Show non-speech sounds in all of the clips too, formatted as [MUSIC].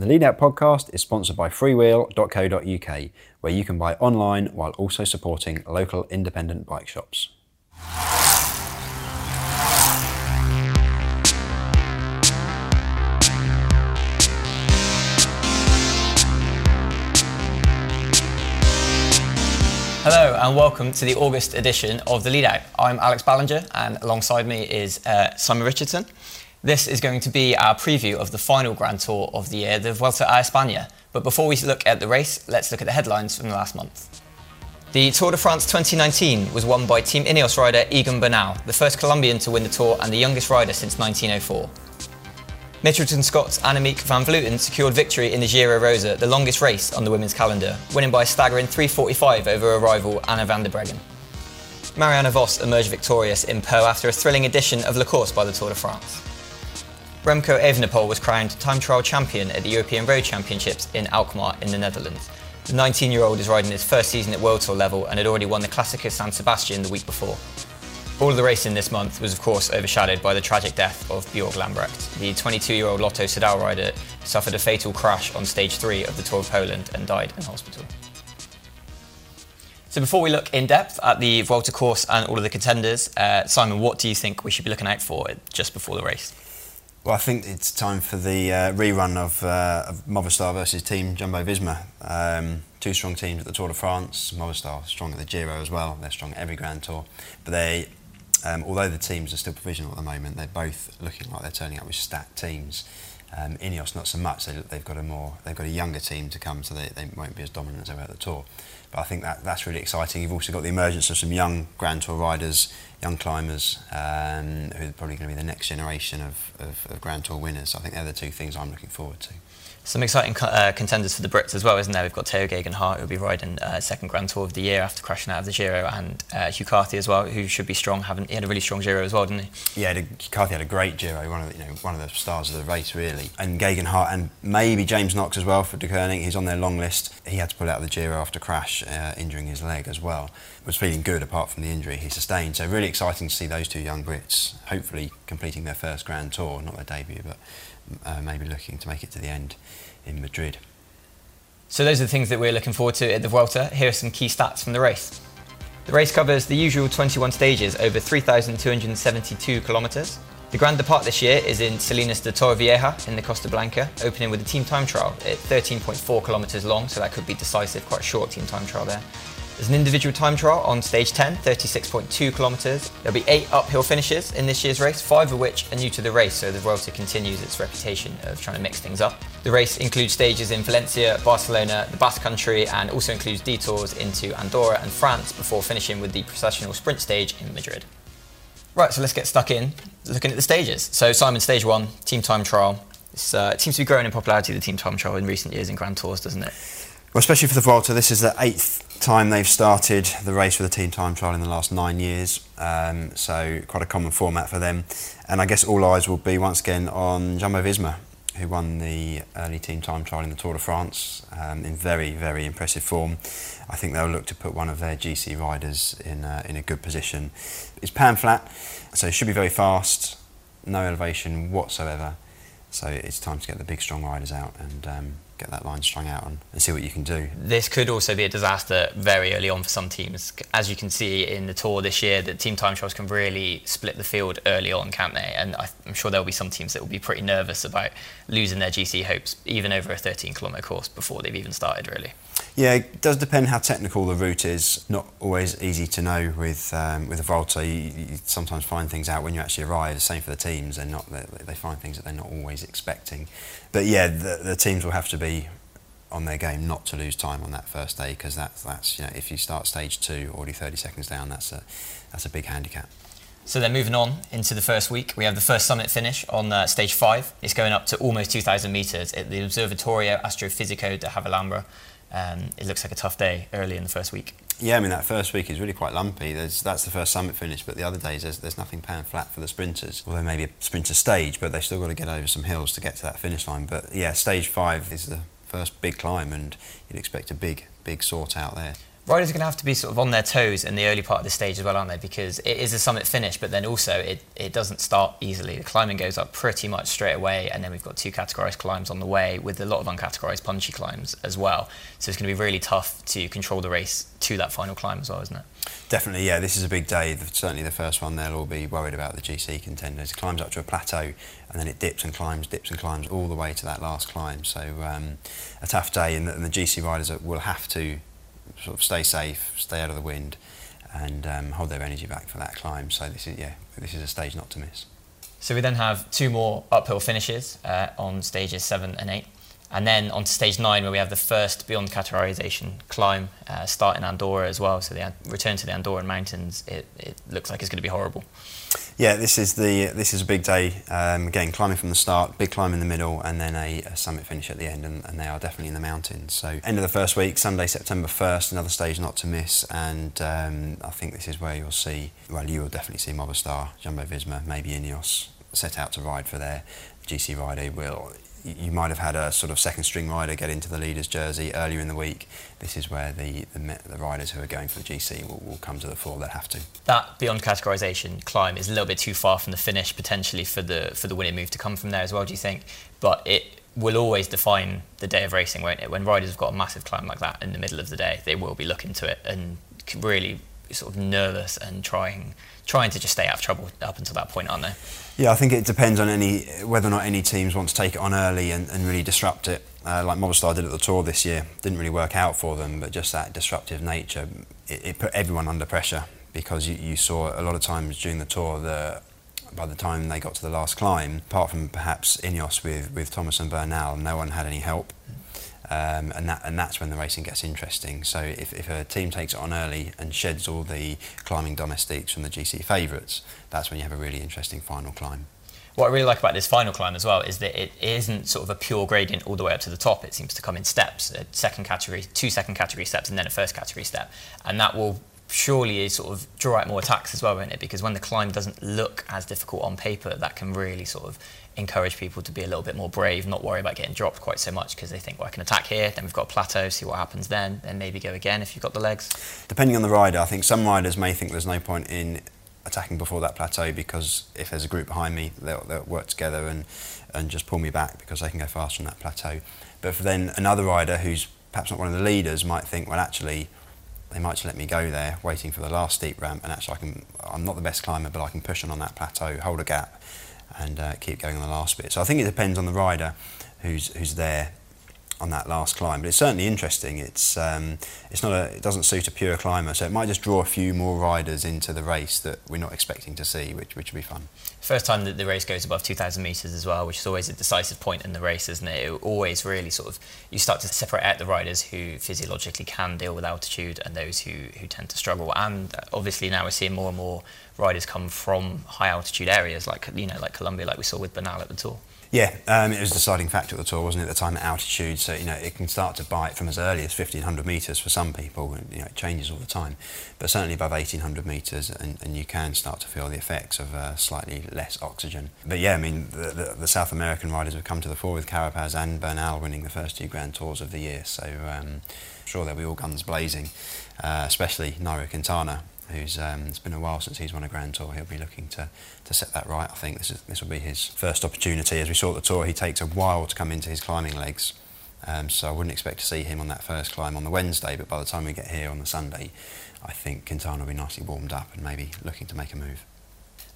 The Lead Out podcast is sponsored by freewheel.co.uk, where you can buy online while also supporting local independent bike shops. Hello and welcome to the August edition of the Lead Out. I'm Alex Ballinger and alongside me is uh, Simon Richardson. This is going to be our preview of the final Grand Tour of the year, the Vuelta a España. But before we look at the race, let's look at the headlines from the last month. The Tour de France 2019 was won by Team Ineos rider Egan Bernal, the first Colombian to win the Tour and the youngest rider since 1904. Mitchelton Scott's Annemiek van Vleuten secured victory in the Giro Rosa, the longest race on the women's calendar, winning by a staggering 3.45 over her rival Anna van der Breggen. Marianne Vos emerged victorious in Pau after a thrilling edition of La Course by the Tour de France. Remco Evenepoel was crowned time trial champion at the European Road Championships in Alkmaar in the Netherlands. The 19-year-old is riding his first season at World Tour level and had already won the Clasica San Sebastian the week before. All of the racing this month was, of course, overshadowed by the tragic death of Bjorg Lambrecht. The 22-year-old Lotto Soudal rider suffered a fatal crash on stage three of the Tour of Poland and died in hospital. So before we look in depth at the Vuelta course and all of the contenders, uh, Simon, what do you think we should be looking out for just before the race? Well, I think it's time for the uh, rerun of, uh, of Movistar versus Team Jumbo Visma. Um, two strong teams at the Tour de France. Movistar strong at the Giro as well. They're strong at every Grand Tour, but they um, although the teams are still provisional at the moment, they're both looking like they're turning up with stacked teams. Um, Ineos not so much. They, have got a more they've got a younger team to come, so they, they won't be as dominant as they were at the tour. But I think that that's really exciting. You've also got the emergence of some young Grand Tour riders, young climbers, um, who are probably going to be the next generation of, of, of Grand Tour winners. I think they're the two things I'm looking forward to. Some exciting uh, contenders for the Brits as well, isn't there? We've got Tao Geoghegan Hart, who'll be riding uh, second Grand Tour of the year after crashing out of the Giro, and uh, Hugh Carthy as well, who should be strong. Having he had a really strong Giro as well, didn't he? Yeah, Carthy had a great Giro, one of the, you know one of the stars of the race really, and Geoghegan Hart and maybe James Knox as well for Deceuninck. He's on their long list. He had to pull out of the Giro after crash, uh, injuring his leg as well. Was feeling good apart from the injury he sustained. So really exciting to see those two young Brits, hopefully completing their first Grand Tour, not their debut, but uh, maybe looking to make it to the end in Madrid. So those are the things that we're looking forward to at the Vuelta. Here are some key stats from the race. The race covers the usual 21 stages over 3,272 kilometres. The Grand Depart this year is in Salinas de Torrevieja in the Costa Blanca, opening with a team time trial at 13.4 kilometres long, so that could be decisive, quite a short team time trial there. There's an individual time trial on stage 10, 36.2 kilometres. There'll be eight uphill finishes in this year's race, five of which are new to the race, so the Vuelta continues its reputation of trying to mix things up. The race includes stages in Valencia, Barcelona, the Basque Country, and also includes detours into Andorra and France before finishing with the processional sprint stage in Madrid. Right, so let's get stuck in looking at the stages. So, Simon, stage one, team time trial. Uh, it seems to be growing in popularity, the team time trial, in recent years in Grand Tours, doesn't it? Well, especially for the Vuelta, this is the eighth time they've started the race with a team time trial in the last nine years. Um, so quite a common format for them. And I guess all eyes will be once again on Jumbo Visma, who won the early team time trial in the Tour de France um, in very, very impressive form. I think they'll look to put one of their GC riders in a, in a good position. It's pan flat, so it should be very fast, no elevation whatsoever. So it's time to get the big strong riders out and um, get that line strung out and, see what you can do. This could also be a disaster very early on for some teams. As you can see in the Tour this year, that team time trials can really split the field early on, can't they? And I'm sure there'll be some teams that will be pretty nervous about losing their GC hopes, even over a 13 kilometre course before they've even started, really. Yeah, it does depend how technical the route is. Not always easy to know with um, with a Volta. You, you, sometimes find things out when you actually arrive. The same for the teams. They're not they, they find things that they're not always expecting. But yeah, the, the teams will have to be on their game not to lose time on that first day because that's that's you know if you start stage two already 30 seconds down that's a that's a big handicap. So then moving on into the first week, we have the first summit finish on uh, stage five. It's going up to almost 2,000 metres at the Observatorio Astrofisico de Javalambre. Um, it looks like a tough day early in the first week. Yeah, I mean that first week is really quite lumpy. There's, that's the first summit finish, but the other days there's, there's nothing pan flat for the sprinters. Although maybe a sprinter stage, but they've still got to get over some hills to get to that finish line. But yeah, stage five is the first big climb, and you'd expect a big, big sort out there. Riders are going to have to be sort of on their toes in the early part of the stage as well, aren't they? Because it is a summit finish, but then also it, it doesn't start easily. The climbing goes up pretty much straight away, and then we've got two categorised climbs on the way with a lot of uncategorised punchy climbs as well. So it's going to be really tough to control the race to that final climb as well, isn't it? Definitely, yeah. This is a big day. Certainly, the first one, they'll all be worried about the GC contenders. Climbs up to a plateau, and then it dips and climbs, dips and climbs all the way to that last climb. So um, a tough day, and the, and the GC riders will have to sort of stay safe, stay out of the wind, and um, hold their energy back for that climb. So this is yeah, this is a stage not to miss. So we then have two more uphill finishes uh, on stages seven and eight. And then on to stage nine, where we have the first beyond categorization climb, uh, start in Andorra as well. So the return to the Andorran mountains, it, it looks like it's going to be horrible. Yeah, this is the this is a big day. Um, again, climbing from the start, big climb in the middle, and then a, a summit finish at the end, and, and, they are definitely in the mountains. So end of the first week, Sunday, September first, another stage not to miss, and um, I think this is where you'll see. Well, you will definitely see Movistar, Jumbo Visma, maybe Ineos set out to ride for their GC rider. Will you might have had a sort of second string rider get into the leader's jersey earlier in the week. This is where the, the, the riders who are going for the GC will, will, come to the fore. They'll have to. That beyond categorisation climb is a little bit too far from the finish potentially for the for the winning move to come from there as well. Do you think? But it will always define the day of racing, won't it? When riders have got a massive climb like that in the middle of the day, they will be looking to it and really sort of nervous and trying trying to just stay out of trouble up until that point, aren't they? Yeah, I think it depends on any whether or not any teams want to take it on early and, and really disrupt it, uh, like Movistar did at the Tour this year. Didn't really work out for them, but just that disruptive nature, it, it put everyone under pressure because you, you, saw a lot of times during the Tour that by the time they got to the last climb, apart from perhaps Ineos with, with Thomas and Bernal, no one had any help. Um, and that and that's when the racing gets interesting. So if, if a team takes it on early and sheds all the climbing domestiques from the GC favourites, that's when you have a really interesting final climb. What I really like about this final climb as well is that it isn't sort of a pure gradient all the way up to the top. It seems to come in steps, a second category, two second category steps, and then a first category step, and that will surely sort of draw out more attacks as well, won't it? Because when the climb doesn't look as difficult on paper, that can really sort of encourage people to be a little bit more brave, not worry about getting dropped quite so much because they think, well, I can attack here, then we've got a plateau, see what happens then, then maybe go again if you've got the legs. Depending on the rider, I think some riders may think there's no point in attacking before that plateau because if there's a group behind me, they'll, they'll work together and, and just pull me back because they can go faster on that plateau. But for then another rider who's perhaps not one of the leaders might think, well, actually, they might just let me go there, waiting for the last steep ramp, and actually I can, I'm not the best climber, but I can push on on that plateau, hold a gap, and uh, keep going on the last bit. So I think it depends on the rider who's who's there on that last climb. But it's certainly interesting. It's um, it's not a it doesn't suit a pure climber, so it might just draw a few more riders into the race that we're not expecting to see, which which would be fun. First time that the race goes above 2,000 metres as well, which is always a decisive point in the race, isn't it? It always really sort of you start to separate out the riders who physiologically can deal with altitude and those who who tend to struggle. And obviously now we're seeing more and more riders come from high altitude areas like you know like Colombia, like we saw with Bernal at the Tour. Yeah, um, it was a deciding factor at the tour, wasn't it? At the time at altitude, so you know it can start to bite from as early as 1500 metres for some people, you know it changes all the time. But certainly above 1800 metres, and, and you can start to feel the effects of uh, slightly less oxygen. But yeah, I mean the, the, the, South American riders have come to the fore with Carapaz and Bernal winning the first two Grand Tours of the year, so um, I'm sure they'll be all guns blazing, uh, especially Nairo Quintana, who's um, it's been a while since he's won a Grand Tour. He'll be looking to, to set that right. I think this is this will be his first opportunity. As we saw at the Tour, he takes a while to come into his climbing legs. Um, so I wouldn't expect to see him on that first climb on the Wednesday, but by the time we get here on the Sunday, I think Quintana will be nicely warmed up and maybe looking to make a move.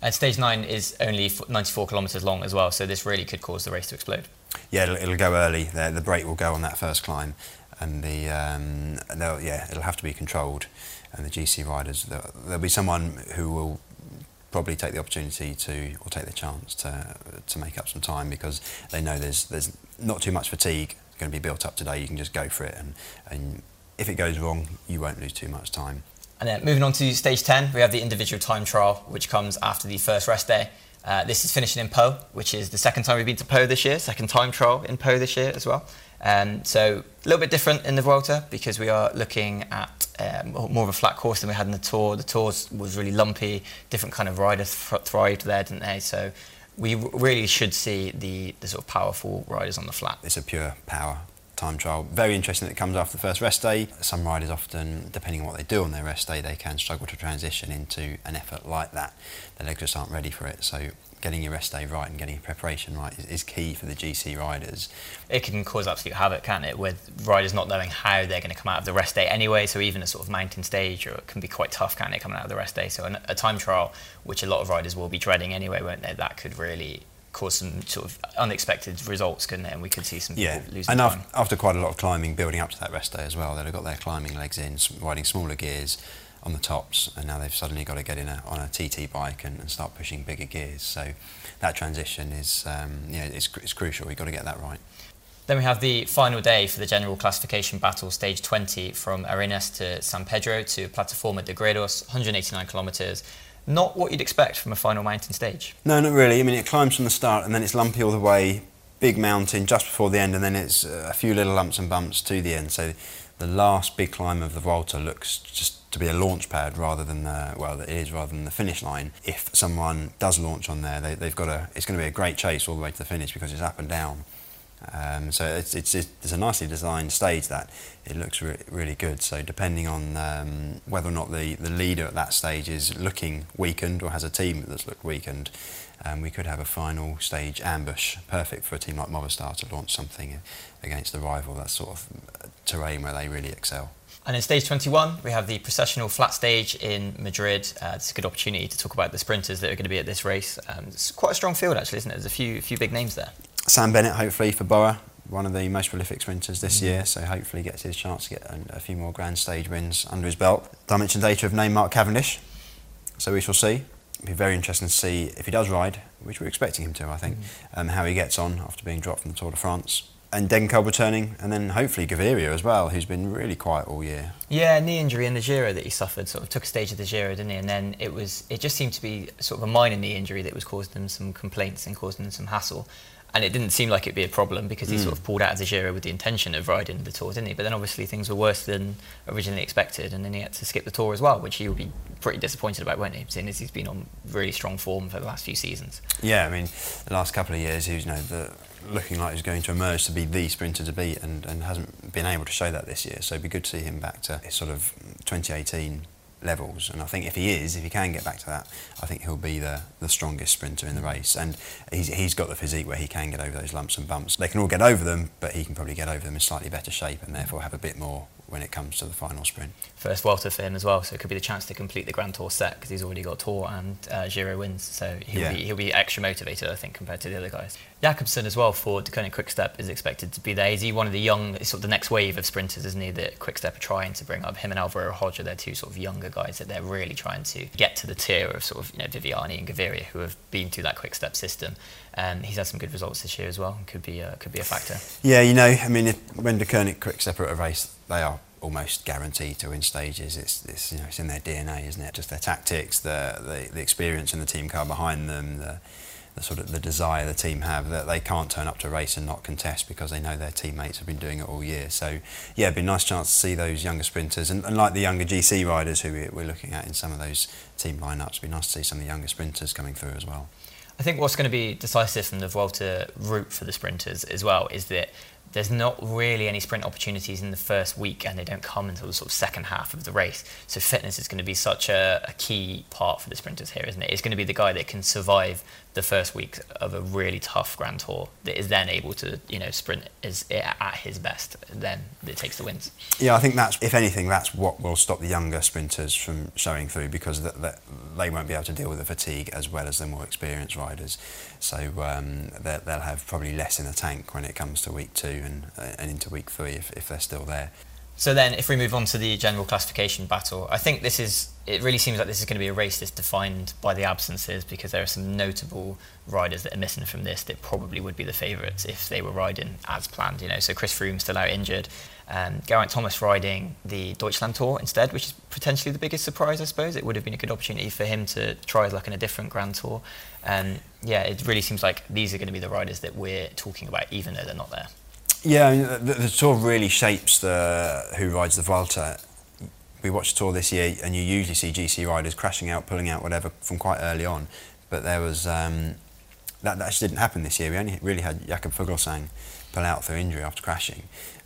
And stage nine is only 94 kilometres long as well, so this really could cause the race to explode. Yeah, it'll, it'll go early. The, the break will go on that first climb, and the um, yeah, it'll have to be controlled and the GC riders, there'll be someone who will probably take the opportunity to, or take the chance to, to make up some time because they know there's, there's not too much fatigue going to be built up today. You can just go for it, and, and if it goes wrong, you won't lose too much time. And then moving on to stage 10, we have the individual time trial, which comes after the first rest day. Uh, this is finishing in Pau, which is the second time we've been to Pau this year, second time trial in Pau this year as well. Um, so a little bit different in the Vuelta because we are looking at um, more of a flat course than we had in the Tour. The Tour was really lumpy, different kind of riders thrived there, didn't they? So we really should see the, the sort of powerful riders on the flat. It's a pure power time trial. Very interesting that it comes after the first rest day. Some riders often, depending on what they do on their rest day, they can struggle to transition into an effort like that. Their legs just aren't ready for it. So getting your rest day right and getting your preparation right is, is key for the GC riders. It can cause absolute havoc, can't it, with riders not knowing how they're going to come out of the rest day anyway. So even a sort of mountain stage or it can be quite tough, can't it, coming out of the rest day. So a time trial, which a lot of riders will be dreading anyway, won't they? That could really cause some sort of unexpected results, couldn't it? And we could see some yeah. people losing and time. after quite a lot of climbing building up to that rest day as well, they've got their climbing legs in, riding smaller gears on the tops, and now they've suddenly got to get in a, on a TT bike and, and start pushing bigger gears. So that transition is um, yeah, it's, it's crucial. We've got to get that right. Then we have the final day for the general classification battle, stage 20, from Arenas de San Pedro to Plataforma de Gredos, 189 kilometres. Not what you'd expect from a final mountain stage. No, not really. I mean, it climbs from the start and then it's lumpy all the way, big mountain just before the end, and then it's uh, a few little lumps and bumps to the end. So the last big climb of the Vuelta looks just to be a launch pad rather than the, well, it is rather than the finish line. If someone does launch on there, they, have got a, it's going to be a great chase all the way to the finish because it's up and down. Um, so it's, it's, it's, a nicely designed stage that it looks re- really good. So depending on um, whether or not the, the leader at that stage is looking weakened or has a team that's looked weakened, um, we could have a final stage ambush, perfect for a team like Movistar to launch something against the rival. That sort of terrain where they really excel. And in stage 21, we have the processional flat stage in Madrid. Uh, it's a good opportunity to talk about the sprinters that are going to be at this race. Um, it's quite a strong field, actually, isn't it? There's a few, few big names there. Sam Bennett, hopefully, for Bora, one of the most prolific sprinters this mm-hmm. year, so hopefully gets his chance to get a, a, few more grand stage wins under his belt. Dimension data have named Mark Cavendish, so we shall see. It'll be very interesting to see if he does ride, which we're expecting him to, I think, mm-hmm. um, how he gets on after being dropped from the Tour de France and Degenkolb returning, and then hopefully Gaviria as well, who's been really quiet all year. Yeah, knee injury in the Giro that he suffered sort of took a stage of the Giro, didn't he? And then it was it just seemed to be sort of a minor knee injury that was causing him some complaints and causing him some hassle and it didn't seem like it'd be a problem because he mm. sort of pulled out of the Giro with the intention of riding the Tour, didn't he? But then obviously things were worse than originally expected, and then he had to skip the Tour as well, which he would be pretty disappointed about, won't he? Seeing as he's been on really strong form for the last few seasons. Yeah, I mean, the last couple of years, he was you know, the, looking like he's going to emerge to be the sprinter to beat, and, and hasn't been able to show that this year. So it'd be good to see him back to sort of 2018 levels. And I think if he is, if he can get back to that, I think he'll be the, the strongest sprinter in the race. And he's, he's got the physique where he can get over those lumps and bumps. They can all get over them, but he can probably get over them in slightly better shape and therefore have a bit more when it comes to the final sprint. First Vuelta for him as well, so it could be the chance to complete the Grand Tour set because he's already got Tour and uh, Giro wins, so he'll, yeah. be, he'll be extra motivated, I think, compared to the other guys. Jakobsen as well for Deceuninck Quickstep is expected to be there. Is he one of the young, sort of the next wave of sprinters, isn't he, that Quickstep are trying to bring up? Him and Alvaro Hodeg are their two sort of younger guys that they're really trying to get to the tier of sort of, you know, Viviani and Gaviria who have been through that Quickstep system. Um, he's had some good results this year as well could be, uh, could be a factor. Yeah, you know, I mean, if, when Deceuninck Quickstep are at a race, they are almost guaranteed to win stages. It's, it's, you know, it's in their DNA, isn't it? Just their tactics, the, the, the experience in the team car behind them, the, the sort of the desire the team have that they can't turn up to race and not contest because they know their teammates have been doing it all year. So yeah, it'd be a nice chance to see those younger sprinters and, and like the younger GC riders who we're looking at in some of those team lineups. It'd be nice to see some of the younger sprinters coming through as well. I think what's going to be decisive from the Vuelta route for the sprinters as well is that there's not really any sprint opportunities in the first week and they don't come until the sort of second half of the race. So fitness is going to be such a, a, key part for the sprinters here, isn't it? It's going to be the guy that can survive the first week of a really tough Grand Tour that is then able to, you know, sprint is at his best. Then it takes the wins. Yeah, I think that's, if anything, that's what will stop the younger sprinters from showing through because they won't be able to deal with the fatigue as well as the more experienced riders. So um, they'll have probably less in the tank when it comes to week two and, uh, and into week three if, if they're still there. So then, if we move on to the general classification battle, I think this is. It really seems like this is going to be a race that's defined by the absences because there are some notable riders that are missing from this that probably would be the favourites if they were riding as planned. You know, so Chris Froome still out injured, um, Geraint Thomas riding the Deutschland Tour instead, which is potentially the biggest surprise, I suppose. It would have been a good opportunity for him to try his luck in a different Grand Tour. Um, yeah, it really seems like these are going to be the riders that we're talking about, even though they're not there. Yeah, I mean, the, the, tour really shapes the who rides the Vuelta. We watched the tour this year, and you usually see GC riders crashing out, pulling out, whatever, from quite early on. But there was um, that, that actually didn't happen this year. We only really had Jakob Fuglsang pull out through injury after crashing.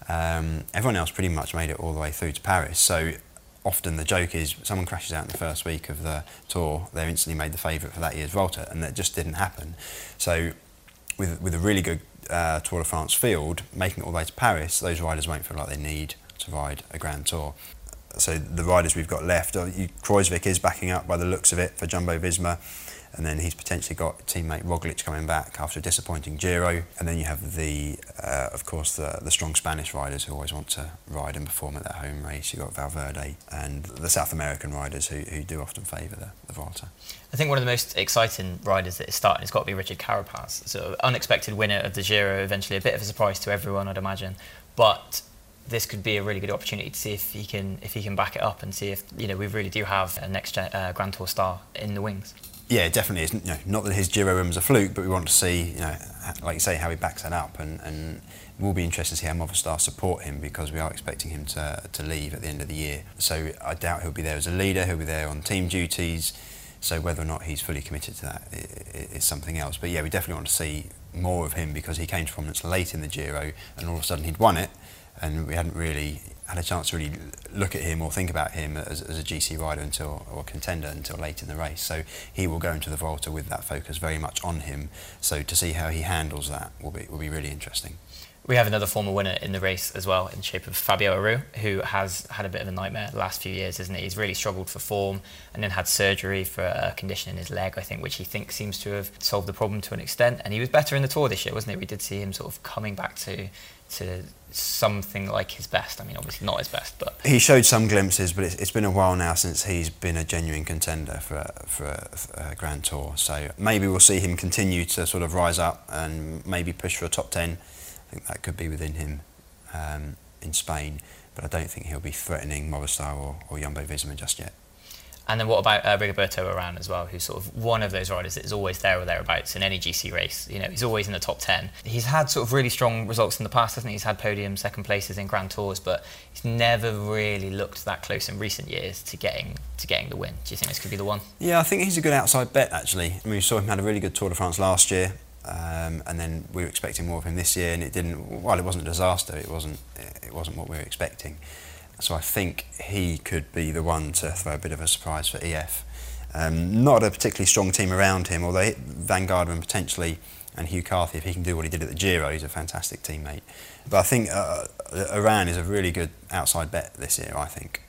Um, everyone else pretty much made it all the way through to Paris. So often the joke is someone crashes out in the first week of the tour, they're instantly made the favourite for that year's Vuelta, and that just didn't happen. So with, with a really good uh, Tour de France field, making it all the way to Paris, those riders won't feel like they need to ride a Grand Tour. So the riders we've got left, uh, Kruijswijk is backing up by the looks of it for Jumbo Visma and then he's potentially got teammate Roglic coming back after a disappointing Giro, and then you have the, uh, of course, the, the strong Spanish riders who always want to ride and perform at their home race. You've got Valverde and the South American riders who, who do often favour the, the Vuelta. I think one of the most exciting riders that is starting has got to be Richard Carapaz. So unexpected winner of the Giro, eventually a bit of a surprise to everyone, I'd imagine, but this could be a really good opportunity to see if he can if he can back it up and see if you know we really do have a next uh, Grand Tour star in the wings. Yeah, definitely. It's, you know, not that his Giro win was a fluke, but we want to see, you know, like you say, how he backs that up, and, and we'll be interested to see how Movistar support him because we are expecting him to, to leave at the end of the year. So I doubt he'll be there as a leader. He'll be there on team duties. So whether or not he's fully committed to that is something else. But yeah, we definitely want to see more of him because he came to prominence late in the Giro, and all of a sudden he'd won it, and we hadn't really had a chance to really look at him or think about him as, as, a GC rider until or contender until late in the race. So he will go into the Volta with that focus very much on him. So to see how he handles that will be will be really interesting. We have another former winner in the race as well, in the shape of Fabio Aru, who has had a bit of a nightmare the last few years, isn't he? He's really struggled for form and then had surgery for a condition in his leg, I think, which he thinks seems to have solved the problem to an extent. And he was better in the Tour this year, wasn't he? We did see him sort of coming back to to something like his best. I mean, obviously not his best, but he showed some glimpses. But it's, it's been a while now since he's been a genuine contender for a, for a, for a, Grand Tour. So maybe we'll see him continue to sort of rise up and maybe push for a top ten. I think that could be within him um, in Spain, but I don't think he'll be threatening Movistar or, or Jumbo Visma just yet. And then what about uh, Rigoberto Urán as well, who's sort of one of those riders that is always there or thereabouts in any GC race. You know, he's always in the top 10. He's had sort of really strong results in the past, hasn't he? He's had podium second places in Grand Tours, but he's never really looked that close in recent years to getting to getting the win. Do you think this could be the one? Yeah, I think he's a good outside bet actually. I mean, we saw him had a really good Tour de France last year. Um, and then we were expecting more of him this year, and it didn't. While it wasn't a disaster, it wasn't. It wasn't what we were expecting. So I think he could be the one to throw a bit of a surprise for EF. Um, not a particularly strong team around him, although Van Garderen potentially and Hugh Carthy, if he can do what he did at the Giro, he's a fantastic teammate. But I think uh, Urán is a really good outside bet this year, I think.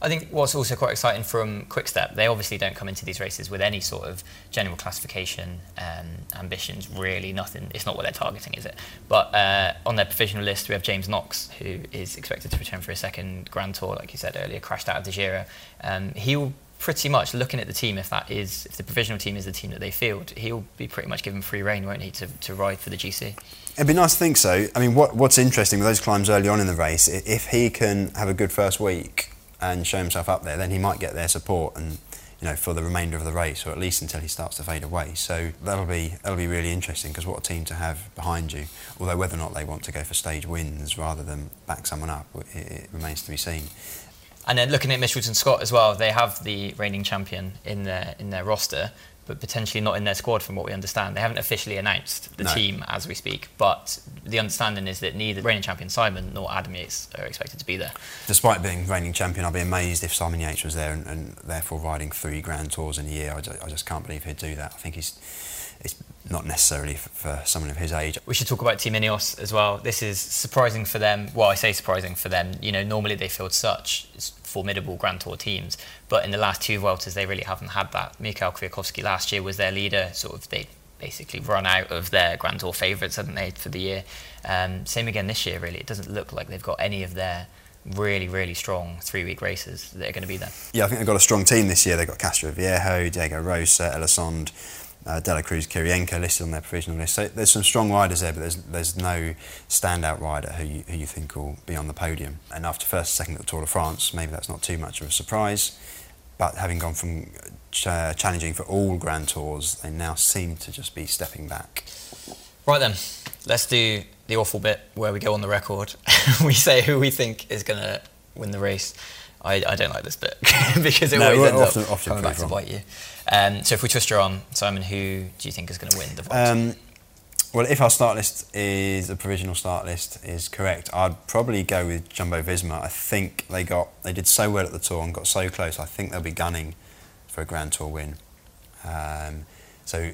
I think what's also quite exciting from Quickstep, they obviously don't come into these races with any sort of general classification um, ambitions, really, nothing. It's not what they're targeting, is it? But uh, on their provisional list, we have James Knox, who is expected to return for a second Grand Tour, like you said earlier, crashed out of the Giro. Um, he will pretty much, looking at the team, if that is, if the provisional team is the team that they field, he'll be pretty much given free rein, won't he, to, to ride for the GC? It'd be nice to think so. I mean, what, what's interesting with those climbs early on in the race, if he can have a good first week, and show himself up there, then he might get their support and you know for the remainder of the race, or at least until he starts to fade away. So that'll be that'll be really interesting because what a team to have behind you. Although whether or not they want to go for stage wins rather than back someone up, it, it remains to be seen. And then looking at Mitchelton Scott as well, they have the reigning champion in their in their roster, but potentially not in their squad from what we understand. They haven't officially announced the no. team as we speak, but the understanding is that neither reigning champion Simon nor Adam Yates are expected to be there. Despite being reigning champion, I'd be amazed if Simon Yates was there and, and therefore riding three Grand Tours in a year. I I just can't believe he'd do that. I think he's it's not necessarily for, for, someone of his age. We should talk about Team Ineos as well. This is surprising for them. Well, I say surprising for them. You know, normally they field such formidable Grand Tour teams, but in the last two Vueltas they really haven't had that. Mikhail Kwiatkowski last year was their leader. Sort of they basically run out of their Grand Tour favourites, hadn't they, for the year? Um, same again this year. Really, it doesn't look like they've got any of their really, really strong three-week races that are going to be there. Yeah, I think they've got a strong team this year. They've got Castroviejo, Diego Rosa, Elizondo, uh, Dela Cruz Kiryienka listed on their provisional list. So there's some strong riders there, but there's there's no standout rider who you, who you think will be on the podium. And after first, second at the Tour de France, maybe that's not too much of a surprise. But having gone from ch- uh, challenging for all Grand Tours, they now seem to just be stepping back. Right then, let's do the awful bit where we go on the record. [LAUGHS] we say who we think is going to win the race. I, I don't like this bit [LAUGHS] because it no, always ends often, up often coming back wrong. to bite you. Um, so if we twist your arm, Simon, who do you think is going to win the Vuelta? Um, Well, if our start list is a provisional start list is correct, I'd probably go with Jumbo Visma. I think they got they did so well at the tour and got so close. I think they'll be gunning for a Grand Tour win. Um, so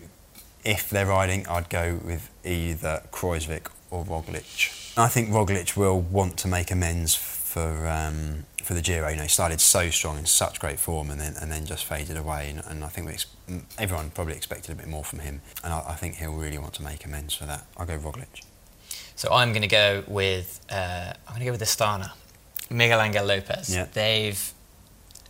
if they're riding, I'd go with either Kruijswijk or Roglic. I think Roglic will want to make amends for um, for the Giro. You know, he started so strong in such great form, and then and then just faded away. And, and I think we ex- everyone probably expected a bit more from him, and I, I, think he'll really want to make amends for that. I'll go Roglic. So I'm going to go with uh, I'm going to go with Astana, Miguel Angel Lopez. Yeah. They've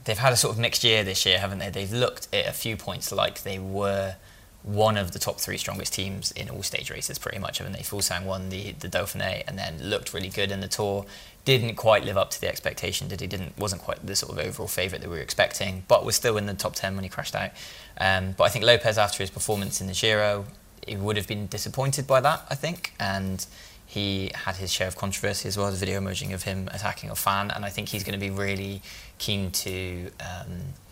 they've had a sort of mixed year this year, haven't they? They've looked at a few points like they were one of the top three strongest teams in all stage races, pretty much, haven't they? Fuglsang won the, the Dauphiné and then looked really good in the Tour. Didn't quite live up to the expectation, did he? Didn't wasn't quite the sort of overall favourite that we were expecting, but was still in the top ten when he crashed out. Um, but I think Lopez, after his performance in the Giro, he would have been disappointed by that, I think, and he had his share of controversy as well. The video emerging of him attacking a fan, and I think he's going to be really keen to. Um, I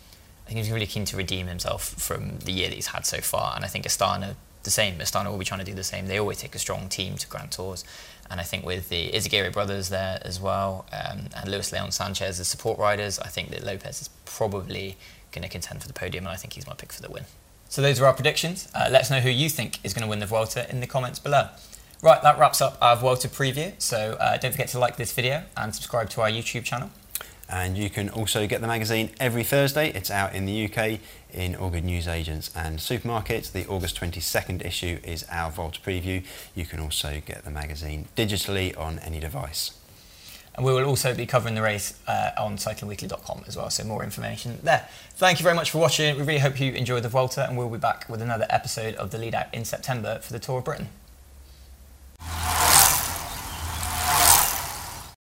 think he's really keen to redeem himself from the year that he's had so far, and I think Astana the same. Astana will be trying to do the same. They always take a strong team to Grand Tours, and I think with the Izagirre brothers there as well, um, and Luis Leon Sanchez as support riders, I think that Lopez is probably going to contend for the podium, and I think he's my pick for the win. So those are our predictions. Uh, let us know who you think is going to win the Vuelta in the comments below. Right, that wraps up our Vuelta preview. So uh, don't forget to like this video and subscribe to our YouTube channel. And you can also get the magazine every Thursday. It's out in the UK in all good newsagents and supermarkets. The August 22nd issue is our Volta preview. You can also get the magazine digitally on any device. And we will also be covering the race uh, on cyclingweekly.com as well, so more information there. Thank you very much for watching. We really hope you enjoyed the Volta, and we'll be back with another episode of the lead out in September for the Tour of Britain.